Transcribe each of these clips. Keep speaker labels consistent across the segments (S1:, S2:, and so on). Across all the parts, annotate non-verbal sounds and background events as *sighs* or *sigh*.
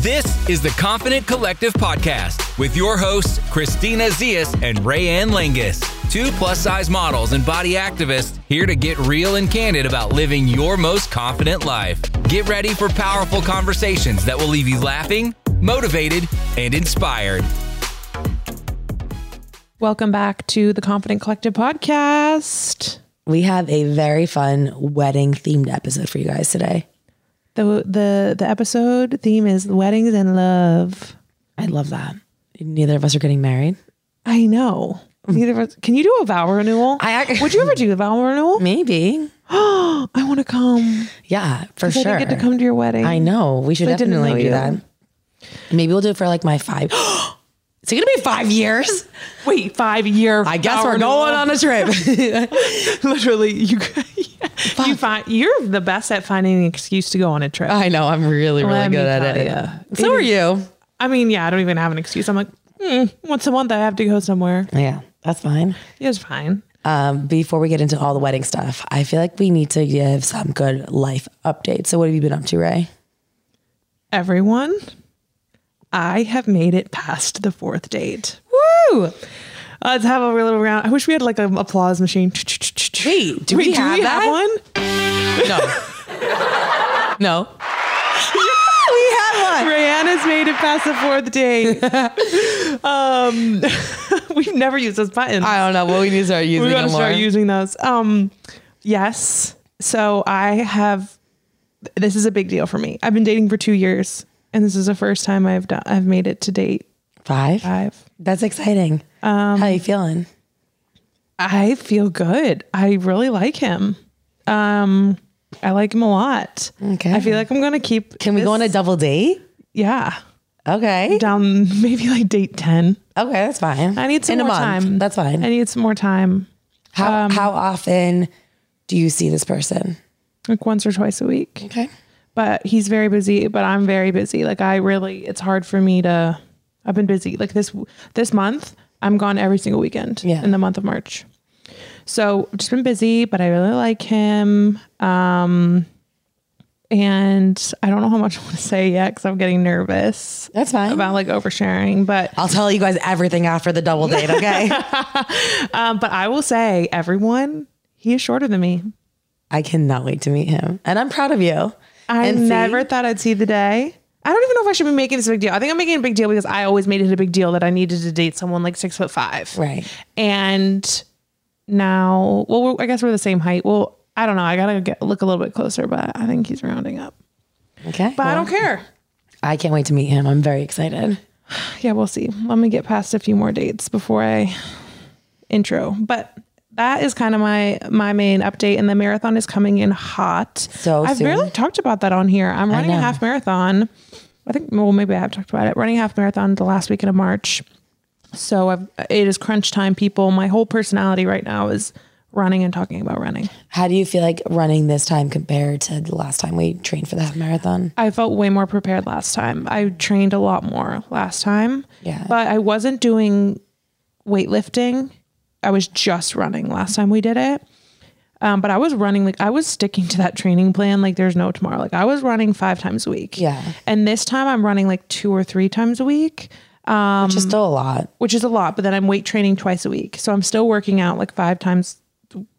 S1: This is the Confident Collective podcast with your hosts, Christina Zias and Raeann Langas, two plus size models and body activists here to get real and candid about living your most confident life. Get ready for powerful conversations that will leave you laughing, motivated, and inspired.
S2: Welcome back to the Confident Collective podcast.
S3: We have a very fun wedding themed episode for you guys today.
S2: The the the episode theme is weddings and love.
S3: I love that. Neither of us are getting married.
S2: I know. Neither of us. Can you do a vow renewal?
S3: I ac-
S2: would you ever do a vow renewal? *laughs*
S3: Maybe.
S2: Oh, *gasps* I want to come.
S3: Yeah, for
S2: 'Cause I
S3: sure.
S2: didn't get to come to your wedding.
S3: I know. We should definitely do
S2: you.
S3: that. Maybe we'll do it for like my five. *gasps* *gasps* Is it gonna be five years?
S2: Wait, five year.
S3: I guess we're going on a trip. *laughs* *laughs*
S2: Literally, you *laughs* you find you're the best at finding an excuse to go on a trip.
S3: I know. I'm really, really
S2: Let
S3: good at it.
S2: ya.
S3: So
S2: It
S3: are you.
S2: I mean, yeah, I don't even have an excuse. I'm like, hmm, once a month I have to go somewhere.
S3: Yeah, that's fine.
S2: It's fine.
S3: Um, before we get into all the wedding stuff, I feel like we need to give some good life updates. So, what have you been up to, Ray?
S2: Everyone, I have made it past the fourth date.
S3: Woo!
S2: Let's have a little round. I wish we had like an applause machine.
S3: Wait, do we have that?
S2: one?
S3: No. *laughs* no. *laughs* we had one.
S2: Raeann's made it past the fourth date. *laughs* um, we've never used those buttons.
S3: I don't know. Well, we need to start using
S2: we gotta start using those. Um, yes. So I have. This is a big deal for me. I've been dating for two years, and this is the first time I've done. I've made it to date
S3: Five.
S2: five.
S3: That's exciting. How you feeling?
S2: I feel good. I really like him. Um, I like him a lot.
S3: Okay.
S2: I feel like I'm gonna keep.
S3: Can we go on a double date?
S2: Yeah,
S3: Okay.
S2: down maybe like date ten.
S3: Okay, that's fine.
S2: I need some
S3: In
S2: more time.
S3: That's fine.
S2: I need some more time,
S3: how
S2: um,
S3: how often do you see this person?
S2: like once or twice a week.
S3: Okay.
S2: But he's very busy. But I'm very busy. Like I really, it's hard for me to. I've been busy. Like this this month, I'm gone every single weekend.
S3: Yeah.
S2: In the month of March. So just been busy, but I really like him. Um, and I don't know how much I want to say yet because I'm getting nervous
S3: That's fine.
S2: about like oversharing. But
S3: I'll tell you guys everything after the double date, okay? *laughs*
S2: um, but I will say, everyone, he is shorter than me.
S3: I cannot wait to meet him. And I'm proud of you.
S2: I
S3: And see-
S2: never thought I'd see the day. I don't even know if I should be making this a big deal. I think I'm making a big deal because I always made it a big deal that I needed to date someone like six foot five.
S3: Right.
S2: And now, well, we're, I guess we're the same height. Well, I don't know. I gotta get, look a little bit closer, but I think he's rounding up.
S3: Okay.
S2: But I don't care.
S3: I can't wait to meet him. I'm very excited. *sighs*
S2: Yeah, we'll see. Let me get past a few more dates before I intro. But that is kind of my my main update, and the marathon is coming in hot.
S3: So
S2: I've
S3: soon.
S2: barely talked about that on here. I'm running a half marathon. I think well maybe I have talked about it. Running a half marathon the last weekend of March. So I've, it is crunch time, people. My whole personality right now is running and talking about running.
S3: How do you feel like running this time compared to the last time we trained for the half marathon?
S2: I felt way more prepared last time. I trained a lot more last time.
S3: Yeah.
S2: But I wasn't doing weightlifting. I was just running last time we did it. Um, but I was running like I was sticking to that training plan like there's no tomorrow. Like I was running five times a week.
S3: Yeah.
S2: And this time I'm running like two or three times a week,
S3: Which is still a lot.
S2: which is a lot. But then I'm weight training twice a week, so I'm still working out like five times,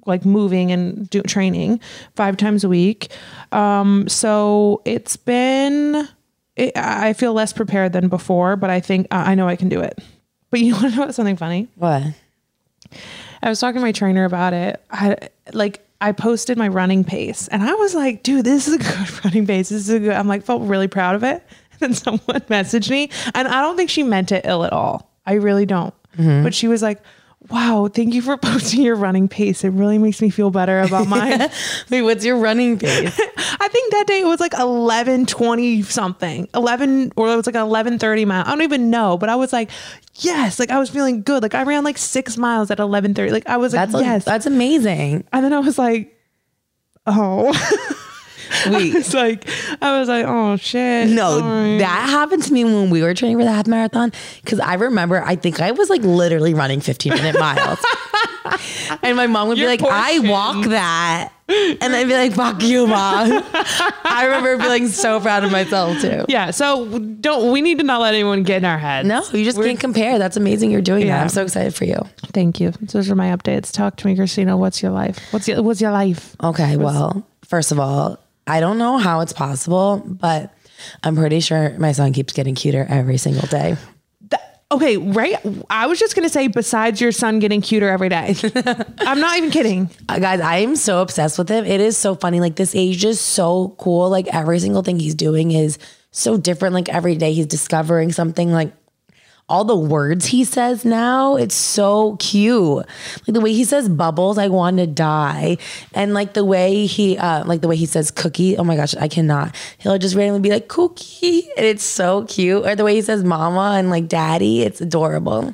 S2: like moving and do training five times a week. Um, so it's been. It, I feel less prepared than before, but I think I I know I can do it. But you *laughs* want to know something funny?
S3: What?
S2: I was talking to my trainer about it. I like I posted my running pace and I was like, dude, this is a good *laughs* running pace. This is a good I'm like felt really proud of it. And *laughs* then someone *laughs* messaged me and I don't think she meant it ill at all. I really don't. Mm-hmm. But she was like, Wow, thank you for *laughs* posting your running pace. It really makes me feel better about mine. *laughs*
S3: Wait, what's your running pace? *laughs*
S2: I think that day it was like 11 20 something 11 or it was like 11 30 mile I don't even know but I was like yes like I was feeling good like I ran like six miles at 11 30 like I was like
S3: That's
S2: yes
S3: that's amazing.
S2: and then I was like oh
S3: Wait.
S2: it's like I was like oh shit
S3: No,
S2: sorry.
S3: that happened to me when we were training for the half marathon. Cause I remember, I think I was like literally running 15 minute miles. *laughs* and my mom would
S2: Your
S3: be like, I walk that. And I'd be like, fuck you, mom. *laughs* I remember feeling so proud of myself too.
S2: Yeah. So don't we need to not let anyone get in our heads.
S3: No, you just can't compare. That's amazing you're doing that. I'm so excited for you.
S2: Thank you. Those are my updates. Talk to me, Christina. What's your life? What's your What's your life?
S3: Okay, well, first of all, I don't know how it's possible, but I'm pretty sure my son keeps getting cuter every single day.
S2: Okay, right. I was just gonna say, besides your son getting cuter every day, *laughs* I'm not even kidding.
S3: Uh, guys, I am so obsessed with him. It is so funny. Like this age is so cool. Like every single thing he's doing is so different. Like every day he's discovering something. Like all the words he says now, it's so cute. Like the way he says bubbles, I want to die. And like the way he uh like the way he says cookie. Oh my gosh, I cannot. He'll just randomly be like cookie. And it's so cute. Or the way he says mama and like daddy, it's adorable.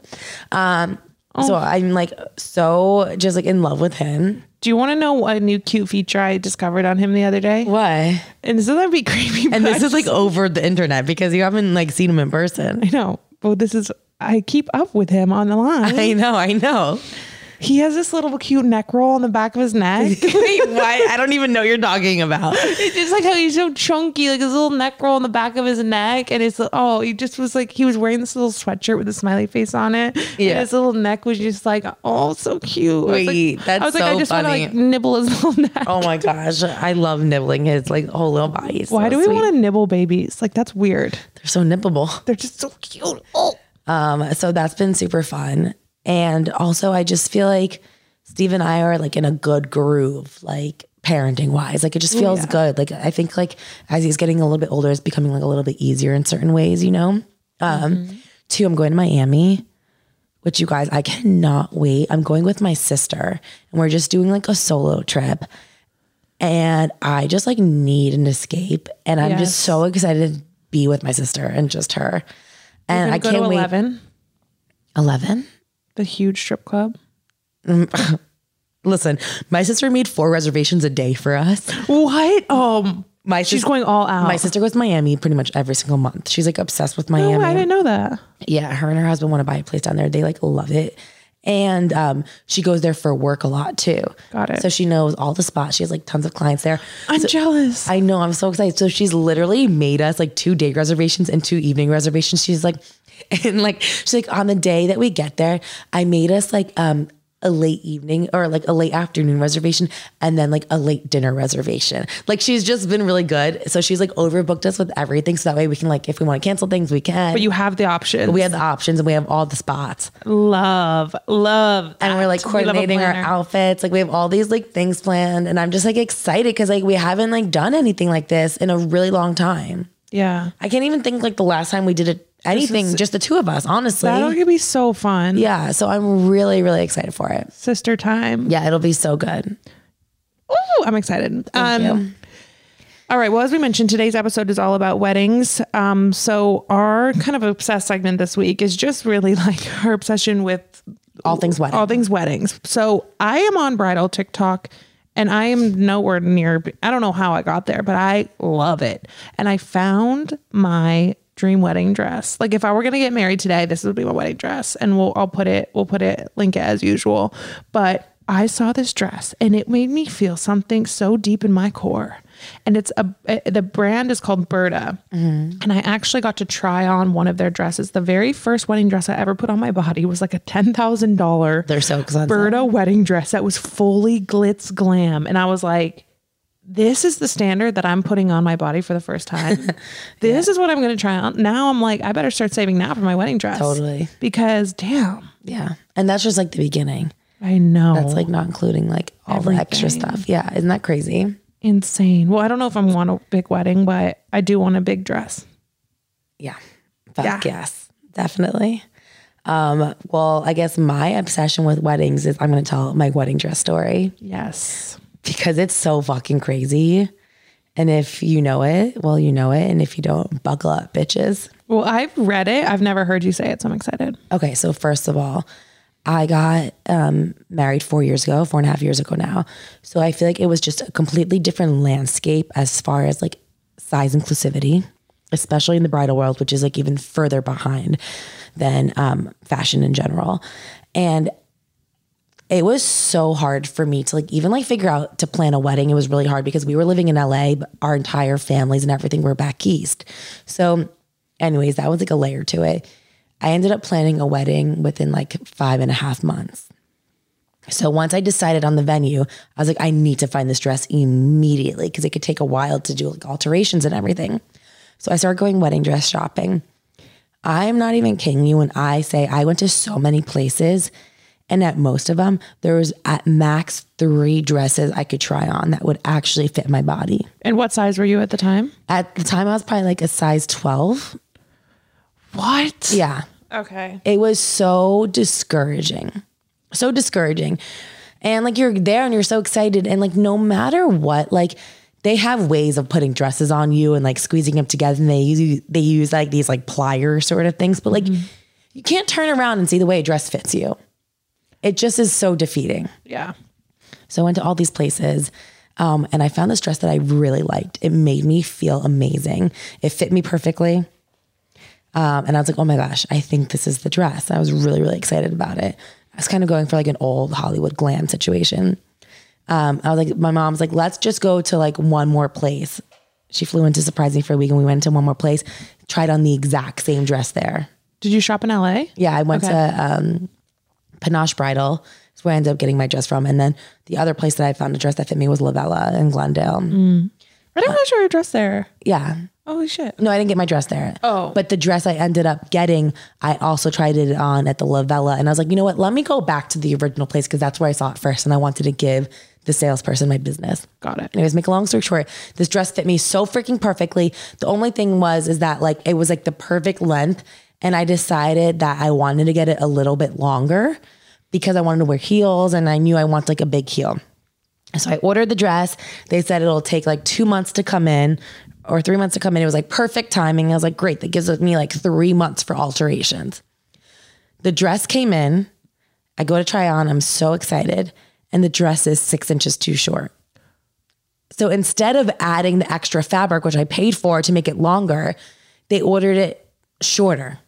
S3: Um so I'm like so just like in love with him.
S2: Do you want to know a new cute feature I discovered on him the other day?
S3: Why?
S2: And this is gonna be *laughs* creepy.
S3: And this is like over the internet because you haven't like seen him in person.
S2: I know, but this is I keep up with him on the line.
S3: I know, I know.
S2: He has this little cute neck roll on the back of his neck. *laughs*
S3: Wait, why? I don't even know what you're talking about.
S2: It's just like how he's so chunky, like his little neck roll on the back of his neck, and it's oh, he just was like he was wearing this little sweatshirt with a smiley face on it.
S3: Yeah.
S2: and his little neck was just like oh, so cute. I was like-
S3: Wait, that's
S2: I was like, I
S3: so
S2: just want to like nibble his *laughs* little neck.
S3: Oh my gosh, I love nibbling his like whole little body. It's
S2: Why
S3: so
S2: do we
S3: sweet.
S2: want to nibble babies? Like that's weird.
S3: They're so nippable.
S2: They're just so cute. Oh.
S3: Um, so that's been super fun. And also, I just feel like Steve and I are like in a good groove, like parenting wise. Like it just feels
S2: yeah.
S3: good. Like I think like as he's getting a little bit older, it's becoming like a little bit easier in certain ways, you know. Um, two, I'm going to Miami. Which you guys, I cannot wait. I'm going with my sister, and we're just doing like a solo trip. And I just like need an escape, and I'm
S2: Yes.
S3: just so excited to be with my sister and just her. And I can't wait.
S2: eleven,
S3: 11?
S2: The huge strip club. *laughs*
S3: Listen, my sister made four reservations a day for us.
S2: What? Um,
S3: My
S2: she's
S3: sis-
S2: going all out.
S3: My sister goes to Miami pretty much every single month. She's like obsessed with
S2: Oh,
S3: Miami.
S2: I didn't know that.
S3: yeah, her and her husband want to buy a place down there. They like love it. And um, she goes there for work a lot too.
S2: Got it.
S3: So she knows all the spots. She has like tons of clients there.
S2: I'm jealous.
S3: I know. I'm so excited. So she's literally made us like two day reservations and two evening reservations. She's like, *laughs* and like, she's like, on the day that we get there, I made us like um a late evening or like a late afternoon reservation and then like a late dinner reservation. Like she's just been really good. So she's like overbooked us with everything. So that way we can like, if we want to cancel things, we can.
S2: but you have the option.
S3: we have the options and we have all the spots.
S2: love, love,
S3: And we're like
S2: that. We
S3: coordinating our outfits. Like we have all these like things planned. And I'm just like excited because like we haven't like done anything like this in a really long time.
S2: Yeah,
S3: I can't even think like the last time we did it anything, just the two of us, honestly.
S2: that'll be so fun.
S3: yeah. So I'm really, really excited for it.
S2: sister time.
S3: Yeah, it'll be so good.
S2: Ooh, I'm excited.
S3: Thank
S2: um,
S3: you.
S2: All right. Well, as we mentioned, today's episode is all about weddings. Um, so our kind of obsessed segment this week is just really *laughs* like our obsession with
S3: All things wedding.
S2: all things weddings. So I am on bridal TikTok and I am nowhere near, I don't know how I got there, but I love it. And I found my dream wedding dress. Like if I were going to get married today, this would be my wedding dress. And we'll, I'll put it, we'll put it, link it as usual. But I saw this dress and it made me feel something so deep in my core. And it's a, the brand is called Berta. Mm-hmm. And I actually got to try on one of their dresses. The very first wedding dress I ever put on my body was like a $10,000
S3: They're so expensive.
S2: Berta wedding dress that was fully glitz glam. And I was like, this is the standard that I'm putting on my body for the first time. *laughs* This is what I'm going to try on. Now I'm like, I better start saving now for my wedding dress.
S3: Totally.
S2: Because damn,
S3: Yeah. And that's just like the beginning.
S2: I know.
S3: That's like not including like all the extra stuff. Yeah. Isn't that crazy?
S2: insane. Well, I don't know if I want a big wedding, but I do want a big dress.
S3: Yeah. Fuck
S2: Yeah.
S3: yes. Definitely. Um, well, I guess my obsession with weddings is I'm gonna tell my wedding dress story
S2: Yes.
S3: Because it's so fucking crazy. And if you know it, well, you know it. And if you don't, buckle up, bitches.
S2: Well, I've read it. I've never heard you say it, so I'm excited.
S3: Okay, so first of all, I got um, married four years ago, four and a half years ago now. So I feel like it was just a completely different landscape as far as like size inclusivity, especially in the bridal world, which is like even further behind than um, fashion in general. And it was so hard for me to like even like figure out to plan a wedding. It was really hard because we were living in LA, but our entire families and everything were back east. So, anyways, that was like a layer to it. I ended up planning a wedding within like five and a half months. So once I decided on the venue, I was like, I need to find this dress immediately because it could take a while to do like alterations and everything. So I started going wedding dress shopping. I'm not even kidding you when I say I went to so many places and at most of them, there was at max three dresses I could try on that would actually fit my body.
S2: And what size were you at the time?
S3: At the time, I was probably like a size 12.
S2: What?
S3: Yeah.
S2: Okay.
S3: It was so discouraging. So discouraging. And like you're there and you're so excited. And like no matter what, like they have ways of putting dresses on you and like squeezing them together. And they use they use like these like pliers sort of things. But like mm-hmm. you can't turn around and see the way a dress fits you. It just is so defeating.
S2: Yeah.
S3: So I went to all these places. Um, and I found this dress that I really liked. It made me feel amazing. It fit me perfectly. Um, and I was like, oh my gosh, I think this is the dress. I was really, really excited about it. I was kind of going for like an old Hollywood glam situation. Um, I was like, my mom's like, let's just go to like one more place. She flew in to surprise me for a week and we went to one more place, tried on the exact same dress there.
S2: Did you shop in LA?
S3: Yeah, I went
S2: Okay.
S3: to um, Panache Bridal. is where I ended up getting my dress from. And then the other place that I found a dress that fit me was Lavella in Glendale. Mm.
S2: I didn't realize you were dressed there.
S3: Yeah.
S2: Holy shit.
S3: No, I didn't get my dress there.
S2: Oh.
S3: But the dress I ended up getting, I also tried it on at the Lavella. And I was like, you know what? Let me go back to the original place because that's where I saw it first. And I wanted to give the salesperson my business.
S2: Got it.
S3: Anyways, make a long story short, this dress fit me so freaking perfectly. The only thing was is that like it was like the perfect length. And I decided that I wanted to get it a little bit longer because I wanted to wear heels and I knew I want like a big heel. So I ordered the dress. They said it'll take like two months to come in or three months to come in. It was like perfect timing. I was like, great. That gives me like three months for alterations. The dress came in. I go to try on. I'm so excited. And the dress is six inches too short. So instead of adding the extra fabric, which I paid for to make it longer, they ordered it shorter.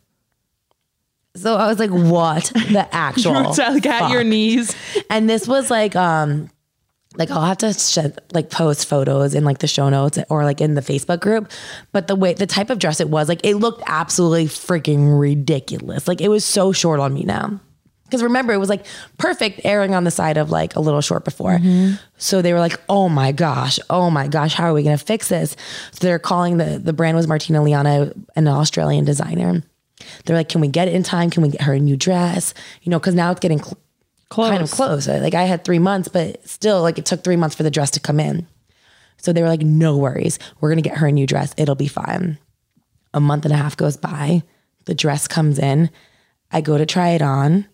S3: So I was like, what the *laughs* actual?
S2: Like at
S3: fuck?
S2: your knees.
S3: And this was like, um, like I'll have to shed, like post photos in like the show notes or like in the Facebook group. But the way the type of dress it was, like it looked absolutely freaking ridiculous. Like it was so short on me now. Because remember, it was like perfect airing on the side of like a little short before. So they were like, oh my gosh, oh my gosh, how are we gonna fix this? So they're calling the the brand was Martina Liana, an Australian designer. They're like, can we get it in time? Can we get her a new dress? You know, because now it's getting cl- kind of close. Like I had three months, but still, like it took three months for the dress to come in. So they were like, no worries. We're going to get her a new dress. It'll be fine. A month and a half goes by. The dress comes in. I go to try it on.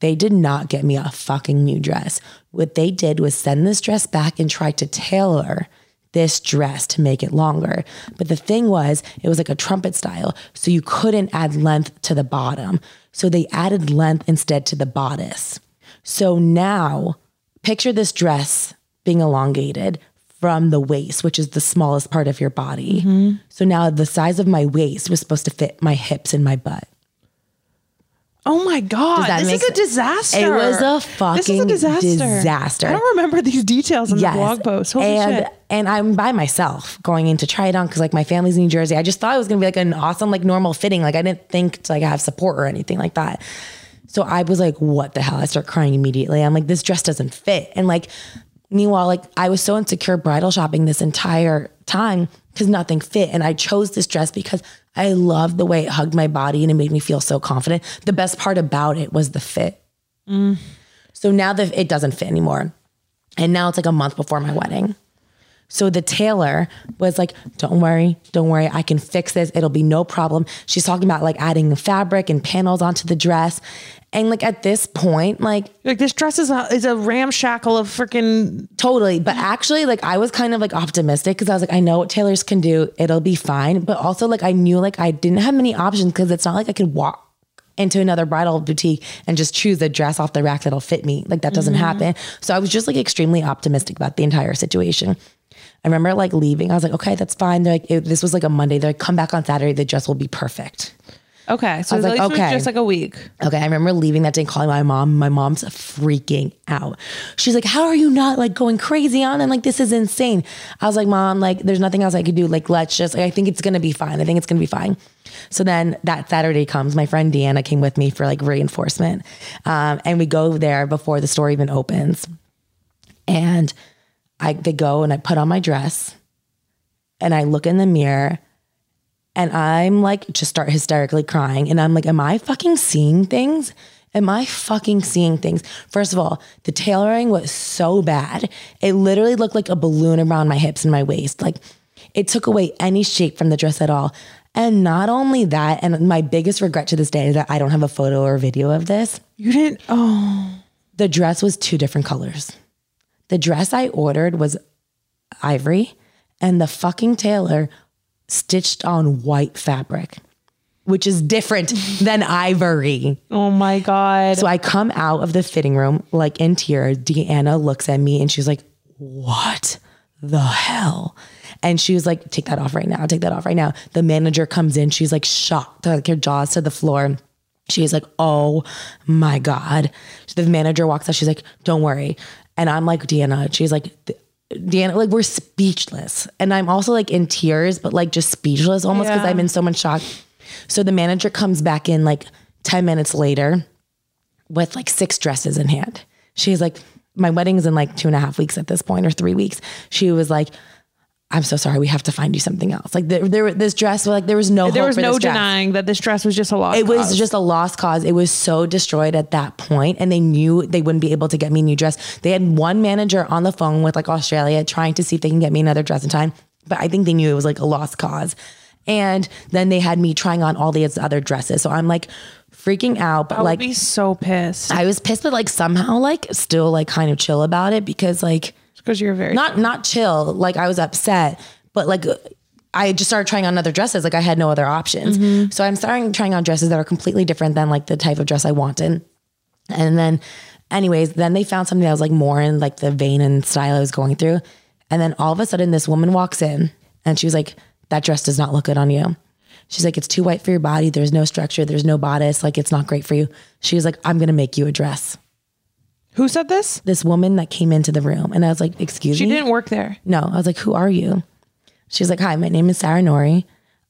S3: They did not get me a fucking new dress. What they did was send this dress back and try to tailor this dress to make it longer. But the thing was, it was like a trumpet style. So you couldn't add length to the bottom. So they added length instead to the bodice. So now picture this dress being elongated from the waist, which is the smallest part of your body. Mm-hmm. So now the size of my waist was supposed to fit my hips and my butt.
S2: Oh my god! This is a
S3: sense?
S2: disaster.
S3: It was a
S2: This is
S3: fucking
S2: a disaster.
S3: disaster.
S2: I don't remember these details in the blog post. Holy
S3: and
S2: shit!
S3: and I'm by myself going in to try it on because like my family's in New Jersey. I just thought it was gonna be like an awesome like normal fitting. Like I didn't think to like have support or anything like that. So I was like, what the hell? I start crying immediately. I'm like, this dress doesn't fit. And like meanwhile, like I was so insecure bridal shopping this entire time because nothing fit. And I chose this dress because I loved the way it hugged my body and it made me feel so confident. The best part about it was the fit. Mm. So now that it doesn't fit anymore. And now it's like a month before my wedding. So the tailor was like, don't worry, don't worry, I can fix this. It'll be no problem. She's talking about like adding fabric and panels onto the dress. And like at this point, like
S2: Like this dress is a is a ramshackle of freaking.
S3: Totally. But actually, like I was kind of like optimistic because I was like, I know what tailors can do. It'll be fine. But also like I knew like I didn't have many options because it's not like I could walk into another bridal boutique and just choose a dress off the rack that'll fit me. Like that doesn't mm-hmm. happen. So I was just like extremely optimistic about the entire situation. I remember like leaving. I was like, okay, that's fine. They're like, it, this was like a Monday. They're like, come back on Saturday. The dress will be perfect.
S2: Okay, so
S3: I was
S2: at
S3: like,
S2: least it was just like a week.
S3: Okay, I remember leaving that day and calling my mom. My mom's freaking out. She's like, "How are you not like going crazy on and like this is insane?" I was like, "Mom, like there's nothing else I could do. Like let's just. Like, I think it's gonna be fine. I think it's gonna be fine." So then that Saturday comes. My friend Deanna came with me for like reinforcement, um, and we go there before the store even opens. And I they go and I put on my dress, and I look in the mirror and I'm like, just start hysterically crying. And I'm like, am I fucking seeing things? Am I fucking seeing things? First of all, the tailoring was so bad. It literally looked like a balloon around my hips and my waist. Like it took away any shape from the dress at all. And not only that, and my biggest regret to this day is that I don't have a photo or video of this.
S2: You didn't. Oh,
S3: The dress was two different colors. The dress I ordered was ivory, and the fucking tailor stitched on white fabric, which is different *laughs* than ivory.
S2: oh my god.
S3: So I come out of the fitting room like in tears. Deanna looks at me and she's like, What the hell? And she was like, Take that off right now. Take that off right now. The manager comes in. She's like shocked, like her jaws to the floor. She's like, Oh my God. The manager walks out. She's like, Don't worry. And I'm like, Deanna. She's like, Deanna, like we're speechless. And I'm also like in tears, but like just speechless almost because
S2: Yeah.
S3: I'm in so much shock. So the manager comes back in like 10 minutes later with like six dresses in hand. She's like, my wedding's in like two and a half weeks at this point or three weeks. She was like, I'm so sorry. We have to find you something else. Like there, there this dress, like there was no,
S2: there
S3: hope
S2: was no
S3: this dress.
S2: denying that this dress was just a lost
S3: It was
S2: cause.
S3: just a lost cause. It was so destroyed at that point, and they knew they wouldn't be able to get me a new dress. They had one manager on the phone with like Australia trying to see if they can get me another dress in time, but I think they knew it was like a lost cause. And then they had me trying on all these other dresses, so I'm like freaking out. But
S2: I
S3: like,
S2: be so pissed
S3: I was pissed, but like somehow like still like kind of chill about it because like
S2: because you're very
S3: not not chill. Like I was upset, but like uh, I just started trying on other dresses. Like I had no other options. Mm-hmm. So I'm starting trying on dresses that are completely different than like the type of dress I wanted. And then, anyways, then they found something that was like more in like the vein and style I was going through. And then all of a sudden, this woman walks in and she was like, "That dress does not look good on you." She's like, "It's too white for your body. There's no structure. There's no bodice. Like it's not great for you." She was like, "I'm gonna make you a dress."
S2: Who said this?
S3: This woman that came into the room, and I was like, "Excuse
S2: She
S3: me."
S2: She didn't work there.
S3: No, I was like, who are you? She's like, hi, my name is Sarah Nouri.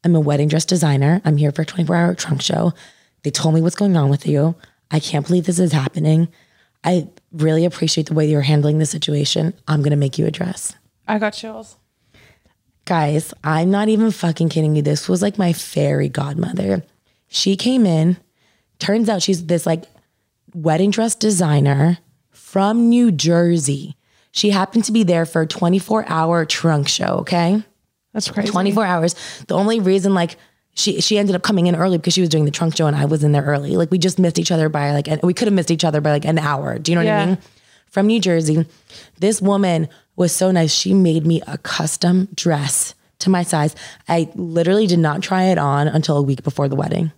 S3: I'm a wedding dress designer. I'm here for a 24 hour trunk show. They told me what's going on with you. I can't believe this is happening. I really appreciate the way you're handling the situation. I'm going to make you a dress.
S2: I got chills.
S3: Guys, I'm not even fucking kidding you. This was like my fairy godmother. She came in. Turns out she's this like wedding dress designer from New Jersey. She happened to be there for a 24 hour trunk show. Okay.
S2: That's crazy.
S3: 24 hours. The only reason like she she ended up coming in early because she was doing the trunk show and I was in there early. Like we just missed each other by like we could have missed each other by like an hour. Do you know what I mean? From New Jersey. This woman was so nice. She made me a custom dress to my size. I literally did not try it on until a week before the wedding.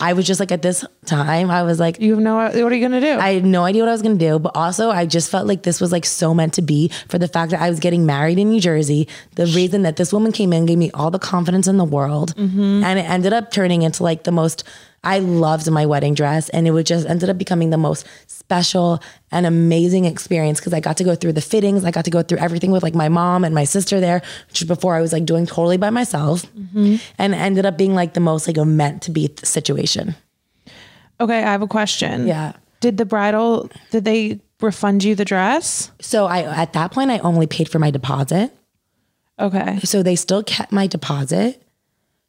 S3: I was just like at this time, I was like,
S2: You have no. What are you gonna do?
S3: I had no idea what I was going to do, but also I just felt like this was like so meant to be for the fact that I was getting married in New Jersey. The reason that this woman came in gave me all the confidence in the world. Mm-hmm. And it ended up turning into like the most, I loved my wedding dress. And it would just ended up becoming the most special and amazing experience because I got to go through the fittings. I got to go through everything with like my mom and my sister there, which before I was like doing totally by myself. Mm-hmm. And ended up being like the most like a meant to be situation.
S2: okay, I have a question.
S3: Yeah.
S2: Did the bridal? Did they refund you the dress?
S3: So I at that point I only paid for my deposit.
S2: Okay.
S3: So they still kept my deposit,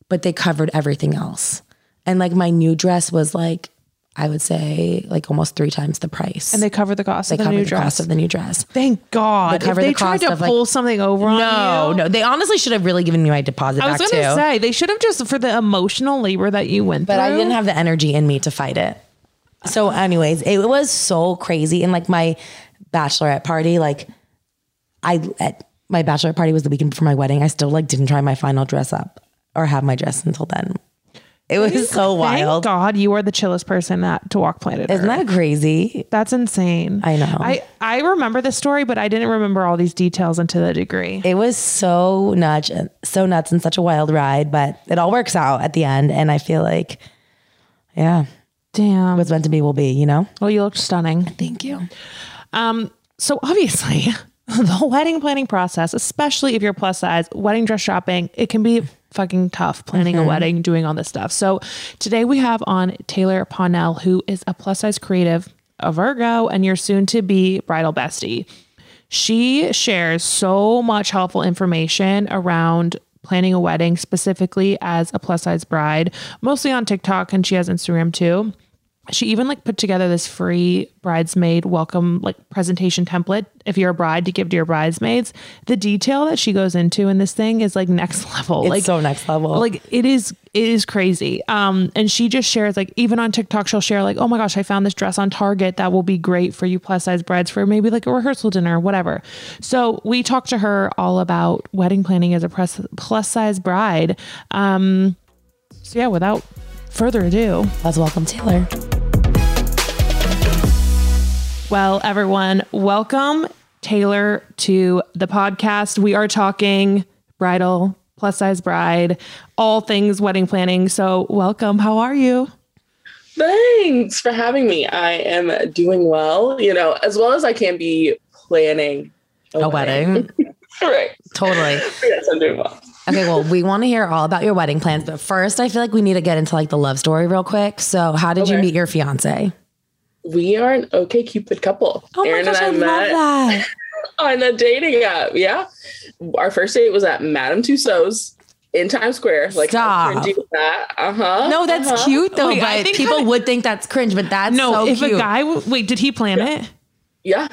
S3: but they covered everything else. And like my new dress was like I would say like almost three times the price.
S2: And they covered the cost
S3: they
S2: of the
S3: covered
S2: new
S3: the
S2: dress.
S3: cost of the new dress.
S2: Thank God.
S3: They covered
S2: if they
S3: the
S2: tried
S3: cost
S2: to
S3: of, like-
S2: pull something over on
S3: No,
S2: you,
S3: no, they honestly should have really given me my deposit
S2: I was
S3: back
S2: gonna
S3: too.
S2: say they should have just for the emotional labor that you went through.
S3: but
S2: through.
S3: I didn't have the energy in me to fight it. So, anyways, it was so crazy. And like my bachelorette party, like I at my bachelorette party was the weekend before my wedding. I still like didn't try my final dress up or have my dress until then. It was so wild. Thank.
S2: God you are the chillest person that to walk planet
S3: Isn't
S2: Earth.
S3: that crazy?
S2: That's insane.
S3: I know.
S2: I, I remember the story, but I didn't remember all these details into the degree.
S3: It was so nuts, so nuts and such a wild ride, but it all works out at the end. And I feel like, yeah,
S2: Damn.
S3: what's meant to be will be, you know?
S2: Well, you look stunning.
S3: Thank you.
S2: Um, so obviously, *laughs* the wedding planning process, especially if you're plus size, wedding dress shopping, it can be fucking tough planning a mm-hmm. wedding, doing all this stuff. So today we have on Taylor Pawnell, who is a plus size creative, a Virgo, and your soon to be bridal bestie. She shares so much helpful information around planning a wedding, specifically as a plus size bride, mostly on TikTok, and she has Instagram too she even like put together this free bridesmaid welcome like presentation template. If you're a bride to give to your bridesmaids. The detail that she goes into in this thing is like next *laughs* level.
S3: It's
S2: like
S3: so next level.
S2: like it is it is crazy. Um and she just shares like even on tiktok she'll share like oh my gosh i found this dress on target that will be great for you plus size brides for maybe like a rehearsal dinner whatever. So we talked to her all about wedding planning as a plus plus size bride. Um so yeah without further ado
S3: Let's welcome Taylor.
S2: Well, everyone, welcome Taylor to the podcast. We are talking bridal, plus size bride, all things wedding planning. So, welcome. How are you?
S4: Thanks for having me. I am doing well, you know, as well as I can be planning
S3: A wedding. *laughs*
S4: right.
S3: totally. *laughs*
S4: Yes, I'm doing well.
S3: Okay, well, we want to hear all about your wedding plans, but first, I feel like we need to get into like the love story real quick. So, how did you meet your fiance?
S4: We are an OK Cupid couple.
S3: Oh my gosh, I, love that. *laughs*
S4: on a dating app. Yeah. Our first date was at Madame Tussauds in Times Square. Like,
S3: Stop.
S4: cringy was that? Uh huh.
S3: No, that's cute though.
S2: Wait,
S3: but people
S2: I-
S3: would think that's cringe, but that's
S2: No,
S3: so
S2: if
S3: cute.
S2: a guy, wait, did he plan it?
S4: Yeah.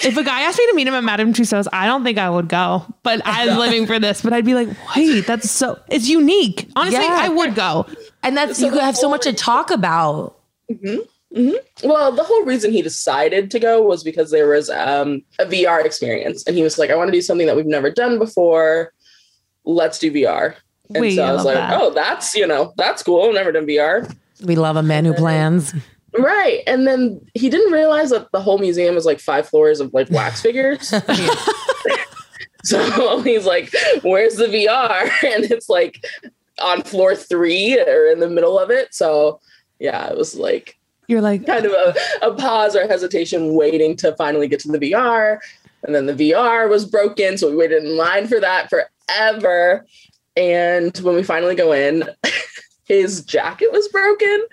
S2: If a guy asked me to meet him at Madame Tussauds, I don't think I would go. But *laughs* I'm living for this. But I'd be like, wait, that's so, it's unique. Honestly,
S3: Yeah.
S2: I would go.
S3: and that's you have so much to talk about.
S4: Well, the whole reason he decided to go was because there was um, a VR experience, and he was like, "I want to do something that we've never done before. Let's do VR." And
S2: Wait,
S4: so
S2: I
S4: was like,
S2: that.
S4: "Oh, that's you know, that's cool. I've never done VR."
S3: We love a man who plans.
S4: Right, and then he didn't realize that the whole museum was like five floors of like wax figures. *laughs* *laughs* so he's like, "Where's the VR?" *laughs* And it's like on floor three or in the middle of it. So yeah, it was like
S2: You're like,
S4: kind of a, a pause or hesitation waiting to finally get to the VR. And then the VR was broken. So we waited in line for that forever. And when we finally go in, *laughs* his jacket was broken.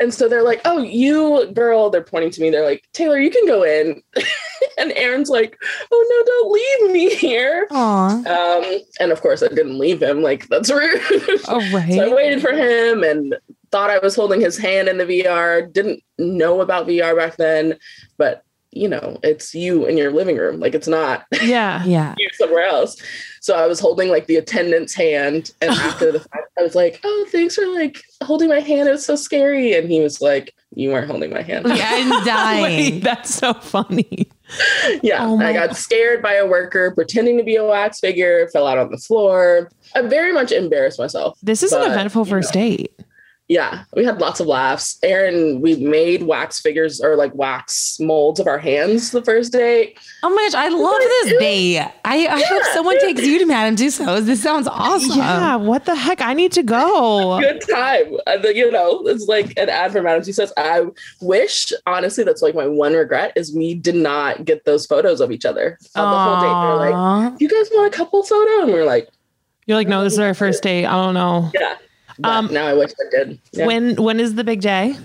S4: And so they're like, oh, you girl, they're pointing to me. They're like, Taylor, you can go in. *laughs* and Aaron's like, oh no, don't leave me here.
S2: aw.
S4: Um, and of course, I didn't leave him. Like, that's rude.
S2: Oh, right. *laughs*
S4: So I waited for him and thought I was holding his hand in the VR. Didn't know about VR back then, but you know, it's you in your living room. Like it's not *laughs*
S2: yeah.
S3: Yeah.
S4: you somewhere else. So I was holding like the attendant's hand, and *laughs* after the fact, I was like, "Oh, thanks for like holding my hand. It was so scary." And he was like, "You weren't holding my hand."
S3: Yeah, I'm *laughs* dying.
S2: Wait, that's so funny.
S4: Yeah,
S2: Oh
S4: I got scared by a worker pretending to be a wax figure, fell out on the floor. I very much embarrassed myself.
S2: This is
S4: But,
S2: an eventful
S4: you
S2: first
S4: know.
S2: date.
S4: Yeah, we had lots of laughs. Aaron, we made wax figures or like wax molds of our hands the first day.
S3: Oh my gosh, I love this day. I, I hope someone takes you to Madame Tussauds. This sounds awesome.
S2: yeah. What the heck? I need to go. *laughs*
S4: Good time. Uh, you know, it's like an ad for Madame Tussauds. I wish, honestly, that's like my one regret is we did not get those photos of each other on the whole date. They're like, you guys want a couple photo? And we are like,
S2: You're like, no, this is our first date. I don't know.
S4: yeah. But
S2: Um,
S4: now I wish I did. Yeah.
S2: When when is the big day?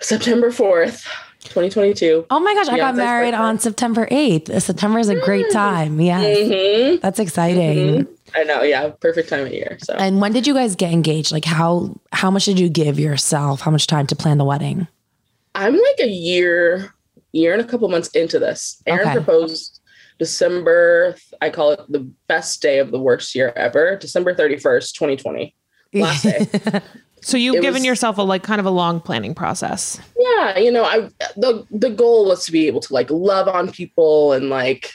S4: September 4th, 2022.
S3: Oh my gosh, I got married
S4: birthday.
S3: on September 8th. September is a great time. Yes.
S4: hmm
S3: That's exciting.
S4: I know. Yeah. Perfect time of year. So
S3: And when did you guys get engaged? Like how how much did you give yourself? How much time to plan the wedding?
S4: I'm like a year, year and a couple months into this. Aaron
S3: Okay.
S4: proposed December, I call it the best day of the worst year ever, December 31st, 2020. Day. *laughs*
S2: So you've
S4: It
S2: given
S4: was-
S2: yourself a like kind of a long planning process.
S4: yeah, you know, I the the goal was to be able to like love on people and like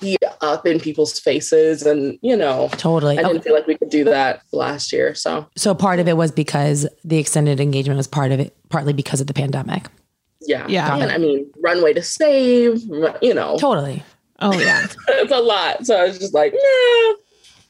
S4: be up in people's faces and you know
S3: Totally.
S4: I didn't
S3: Okay.
S4: feel like we could do that last year. So
S3: So part of it was because the extended engagement was part of it, partly because of the pandemic.
S4: yeah.
S2: Yeah.
S4: And I mean, runway to save, you know,
S3: Totally. *laughs*
S2: Oh yeah.
S4: it's a lot. So I was just like, nah,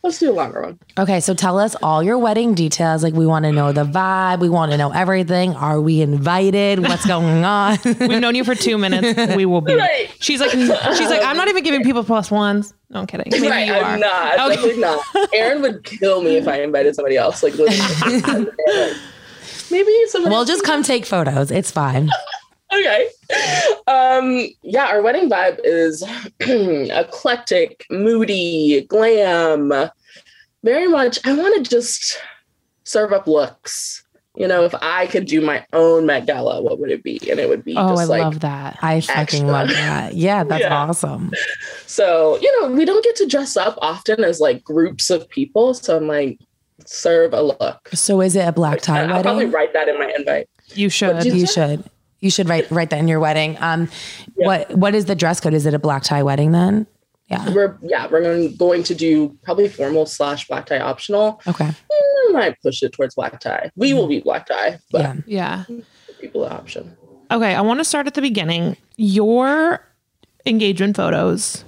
S4: let's do a longer one.
S3: Okay, so tell us all your wedding details. Like, we want to know the vibe. We want to know everything. Are we invited? What's going on? *laughs*
S2: We've known you for two minutes. We will be.
S4: Right.
S2: She's like, she's like, I'm not even giving people plus ones. No, I'm kidding. Maybe
S4: right,
S2: you are.
S4: I'm not.
S2: Okay.
S4: Definitely not. Aaron would kill me if I invited somebody else. Like, *laughs* maybe somebody.
S3: we'll just come take photos. It's fine.
S4: Okay. Um, yeah, our wedding vibe is *clears throat* eclectic, moody, glam. Very much. I want to just serve up looks. You know, if I could do my own Met Gala, what would it be? And it would be
S2: Oh,
S4: just
S2: I
S4: like
S2: love that.
S3: I fucking
S4: Extra.
S3: love that. Yeah, that's
S4: Yeah.
S3: awesome.
S4: So, you know, we don't get to dress up often as like groups of people. So I'm like, serve a look.
S3: So, is it a black tie
S4: I'll probably write that in my invite.
S2: You should.
S4: you-
S3: You should. You should write write that in your wedding. Um, what what is the dress code? Is it a black tie wedding then? Yeah.
S4: We're yeah, we're going, going to do probably formal slash black tie optional.
S3: Okay.
S4: I might push it towards black tie. We will be black tie, but
S3: Yeah.
S2: yeah.
S4: people an option.
S2: Okay, I want to start at the beginning. Your engagement photos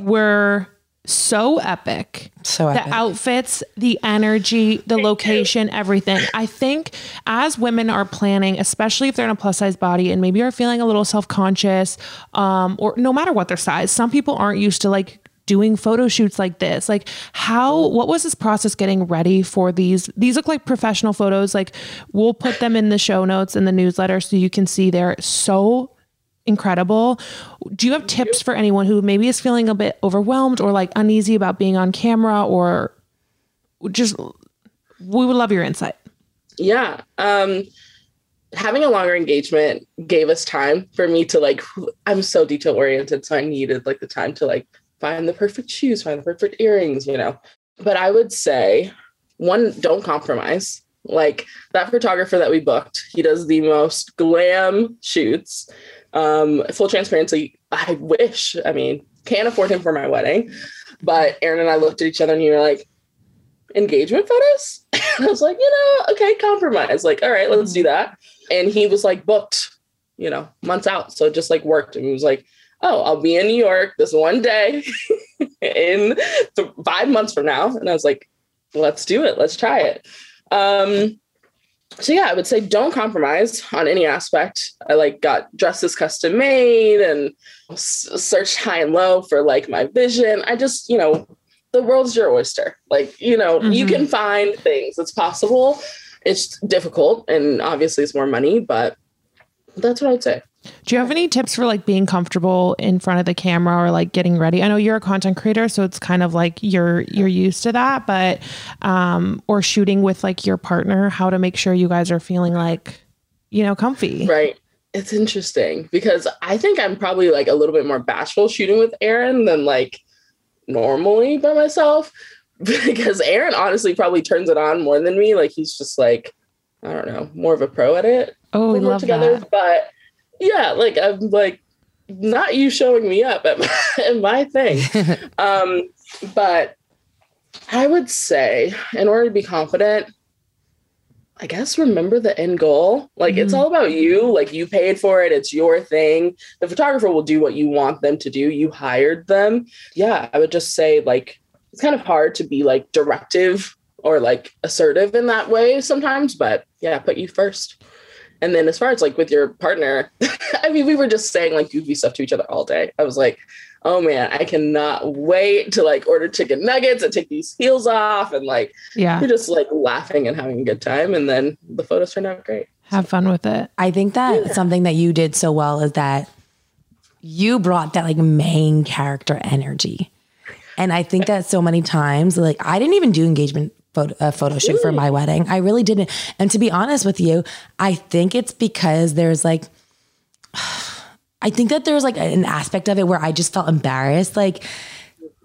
S2: were so epic.
S3: So epic.
S2: The outfits, the energy, the location, everything. I think as women are planning, especially if they're in a plus size body and maybe are feeling a little self conscious, um, or no matter what their size, some people aren't used to like doing photo shoots like this like how what was this process getting ready for these these look like professional photos like we'll put them in the show notes in the newsletter so you can see they're so incredible. Do you have tips for anyone who maybe is feeling a bit overwhelmed or like uneasy about being on camera or just we would love your insight.
S4: Yeah. Um having a longer engagement gave us time for me to like I'm so detail oriented, so I needed like the time to like find the perfect shoes, find the perfect earrings, you know. But I would say one, don't compromise. Like that photographer that we booked, he does the most glam shoots. Um, full transparency, I wish, I mean, can't afford him for my wedding. But Aaron and I looked at each other and you were like, engagement photos? *laughs* And I was like, you know, okay, compromise. Like, all right, let's do that. And he was like booked, you know, months out. So it just like worked. And he was like, oh, I'll be in New York this one day *laughs* in th- five months from now. And I was like, let's do it. Let's try it. Um, so yeah, I would say don't compromise on any aspect. I like got dresses custom made and s- searched high and low for like my vision. I just, you know, the world's your oyster. Like, you know, you
S2: Mhm.
S4: can find things. It's possible. It's difficult and obviously it's more money, but that's what I'd say.
S2: Do you have any tips for like being comfortable in front of the camera or like getting ready? I know you're a content creator, so it's kind of like you're you're used to that, but um or shooting with like your partner, how to make sure you guys are feeling like you know, comfy.
S4: Right. It's interesting because I think I'm probably like a little bit more bashful shooting with Aaron than like normally by myself *laughs* because Aaron honestly probably turns it on more than me. Like he's just like, I don't know, more of a pro at it.
S2: Oh, we
S4: we're
S2: love that.
S4: But yeah, like I'm like not you showing me up at *laughs* my, at my thing. *laughs* um, but I would say in order to be confident, I guess remember the end goal. Like it's
S2: Mhm.
S4: all about you. Like you paid for it. It's your thing. The photographer will do what you want them to do. You hired them. Yeah, I would just say like it's kind of hard to be like directive or like assertive in that way sometimes, but yeah, put you first. And then as far as like with your partner, *laughs* I mean, we were just saying like goofy stuff to each other all day. I was like, oh man, I cannot wait to like order chicken nuggets and take these heels off. And like,
S2: Yeah.
S4: we're just like laughing and having a good time. And then the photos turned out great.
S2: Have fun with it.
S3: I think that something that you did so well is that you brought that like main character energy. And I think that so many times, like I didn't even do engagement photo, uh, photo shoot for my wedding. I really didn't. And to be honest with you, I think it's because there's like, *sighs* I think that there's like an aspect of it where I just felt embarrassed. Like,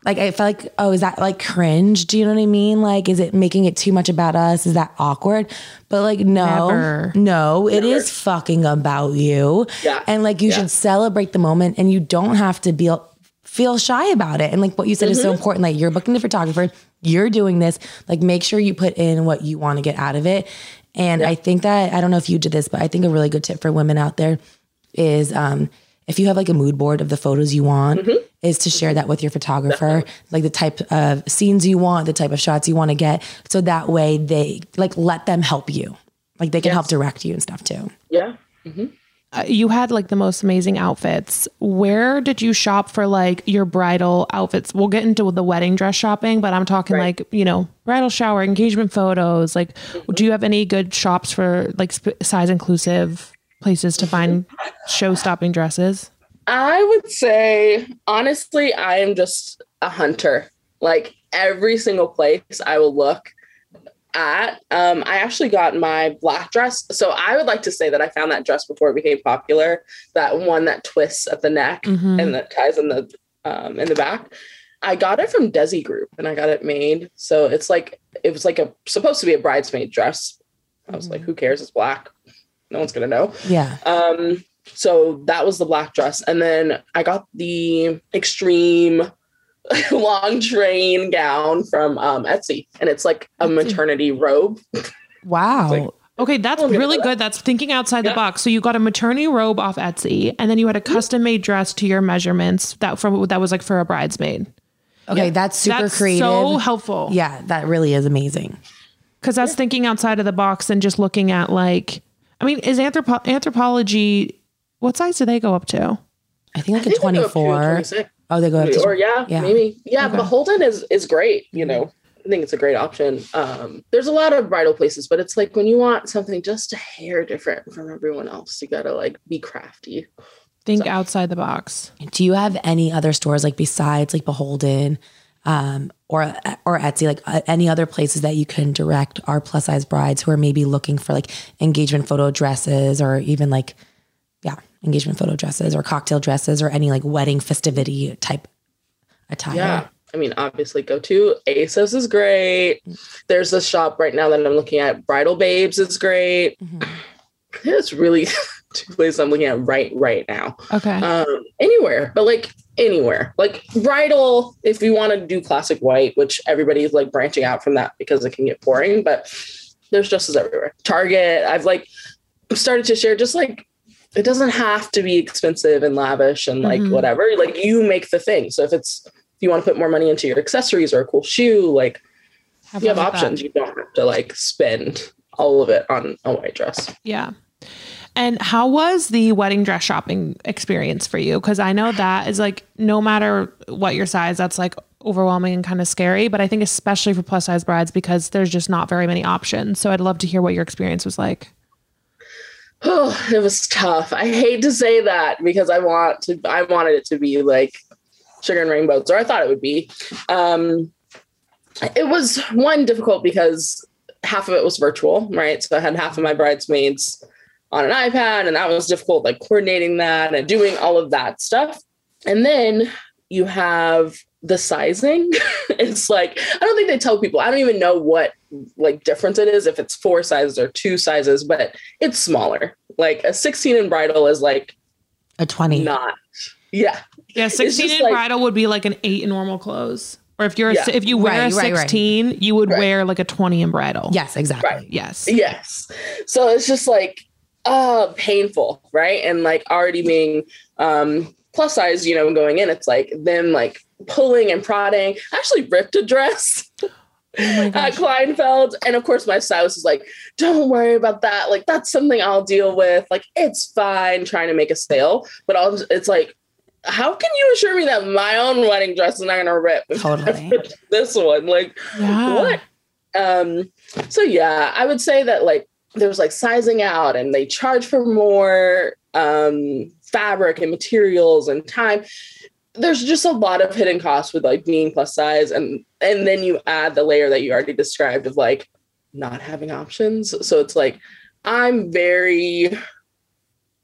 S3: like I felt like, oh, is that like cringe? Do you know what I mean? Like, is it making it too much about us? Is that awkward? But like, no,
S2: Never.
S3: no, it is fucking about you.
S4: Yeah.
S3: And like, you
S4: Yeah.
S3: should celebrate the moment and you don't have to be feel shy about it. And like what you said is so important. Like you're booking the photographer, you're doing this. Like make sure you put in what you want to get out of it. And I think that I don't know if you did this, but I think a really good tip for women out there is um if you have like a mood board of the photos you want, is to share that with your photographer, like the type of scenes you want, the type of shots you want to get. So that way they like let them help you. Like they can help direct you and stuff too.
S4: Yeah.
S2: Uh, you had like the most amazing outfits. Where did you shop for like your bridal outfits? We'll get into the wedding dress shopping, but I'm talking
S4: Right.
S2: like, you know, bridal shower, engagement photos. Like,
S4: Mm-hmm.
S2: do you have any good shops for like sp- size inclusive places to find show stopping dresses?
S4: I would say, honestly, I am just a hunter. Like every single place I will look at. Um, I actually got my black dress. So I would like to say that I found that dress before it became popular. That one that twists at the neck and that ties in the um, in the back. I got it from Desi Group and I got it made. So it's like it was like a supposed to be a bridesmaid dress. I was like, who cares? It's black. No one's gonna know.
S3: Yeah.
S4: Um, so that was the black dress. And then I got the extreme *laughs* long train gown from um, Etsy. And it's like a maternity robe.
S3: Wow.
S4: Like-
S2: Okay, that's really
S4: that.
S2: good. That's thinking outside the
S4: Yeah.
S2: box. So you got a maternity robe off Etsy, and then you had a custom made dress to your measurements that from that was like for a bridesmaid.
S3: okay, that's super
S2: that's
S3: creative.
S2: so helpful.
S3: yeah, that really is amazing.
S2: because that's thinking outside of the box and just looking at like i mean is anthropo- Anthropologie what size do they go up to
S3: I think like
S4: I
S3: a
S4: think they go up to
S3: 24.
S4: 26.
S3: Oh, they go up to
S4: Or yeah,
S3: yeah.
S4: maybe. Yeah, but Holden is is great, you know. I think it's a great option. Um, there's a lot of bridal places, but it's like when you want something just a hair different from everyone else, you gotta like be crafty.
S2: think outside the box
S3: Do you have any other stores like besides like BHLDN um, or or Etsy, like uh, any other places that you can direct our plus size brides who are maybe looking for like engagement photo dresses or even like yeah engagement photo dresses or cocktail dresses or any like wedding festivity type attire?
S4: Yeah. I mean, obviously, go to ASOS is great. There's a shop right now that I'm looking at. Bridal Babes is great. *sighs* It's really *laughs* two places I'm looking at right right now.
S2: okay
S4: Um, anywhere, but like anywhere, like bridal. If you want to do classic white, which everybody is like branching out from that because it can get boring, but there's dresses everywhere. Target. I've like started to share just like it doesn't have to be expensive and lavish and like
S2: Mhm.
S4: whatever. Like you make the thing. So if it's if you want to put more money into your accessories or a cool shoe, like you have
S2: with that.
S4: options. You don't have to like spend all of it on a white dress.
S2: yeah and how was the wedding dress shopping experience for you because i know that is like no matter what your size that's like overwhelming and kind of scary but i think especially for plus size brides because there's just not very many options so i'd love to hear what your experience was like
S4: Oh, it was tough. I hate to say that because I want to I wanted it to be like sugar and rainbows, or I thought it would be. Um it was one difficult because half of it was virtual, right? So I had half of my bridesmaids on an iPad, and that was difficult, like coordinating that and doing all of that stuff. And then you have the sizing. *laughs* it's like I don't think they tell people. I don't even know what like difference it is if it's four sizes or two sizes, but it's smaller. Like a 16 in bridal is like
S3: A 20.
S4: not. Yeah.
S2: Yeah, sixteen in
S4: like-
S2: bridal would be like an eight in normal clothes. Or if you're a,
S4: Yeah.
S2: if you wear
S3: Right,
S2: a
S3: right, right.
S2: sixteen, you would
S4: Right.
S2: wear like a twenty in bridal.
S3: Yes, exactly.
S4: Right.
S2: Yes.
S4: Yes. So it's just like uh painful, right? And like already being um plus size, you know, going in, it's like them like pulling and prodding. I actually ripped a dress
S2: Oh my *laughs*
S4: at. Kleinfeld. And of course, my stylist is like, don't worry about that. Like, that's something I'll deal with. Like, it's fine trying to make a sale. But I'll, it's like, how can you assure me that my own wedding dress is not going to rip? *laughs*
S3: Totally. *laughs*
S4: this one. Like,
S2: Yeah.
S4: what? Um, so yeah, I would say that like there's like sizing out and they charge for more um fabric and materials and time. There's just a lot of hidden costs with like being plus size and and then you add the layer that you already described of like not having options. So it's like I'm very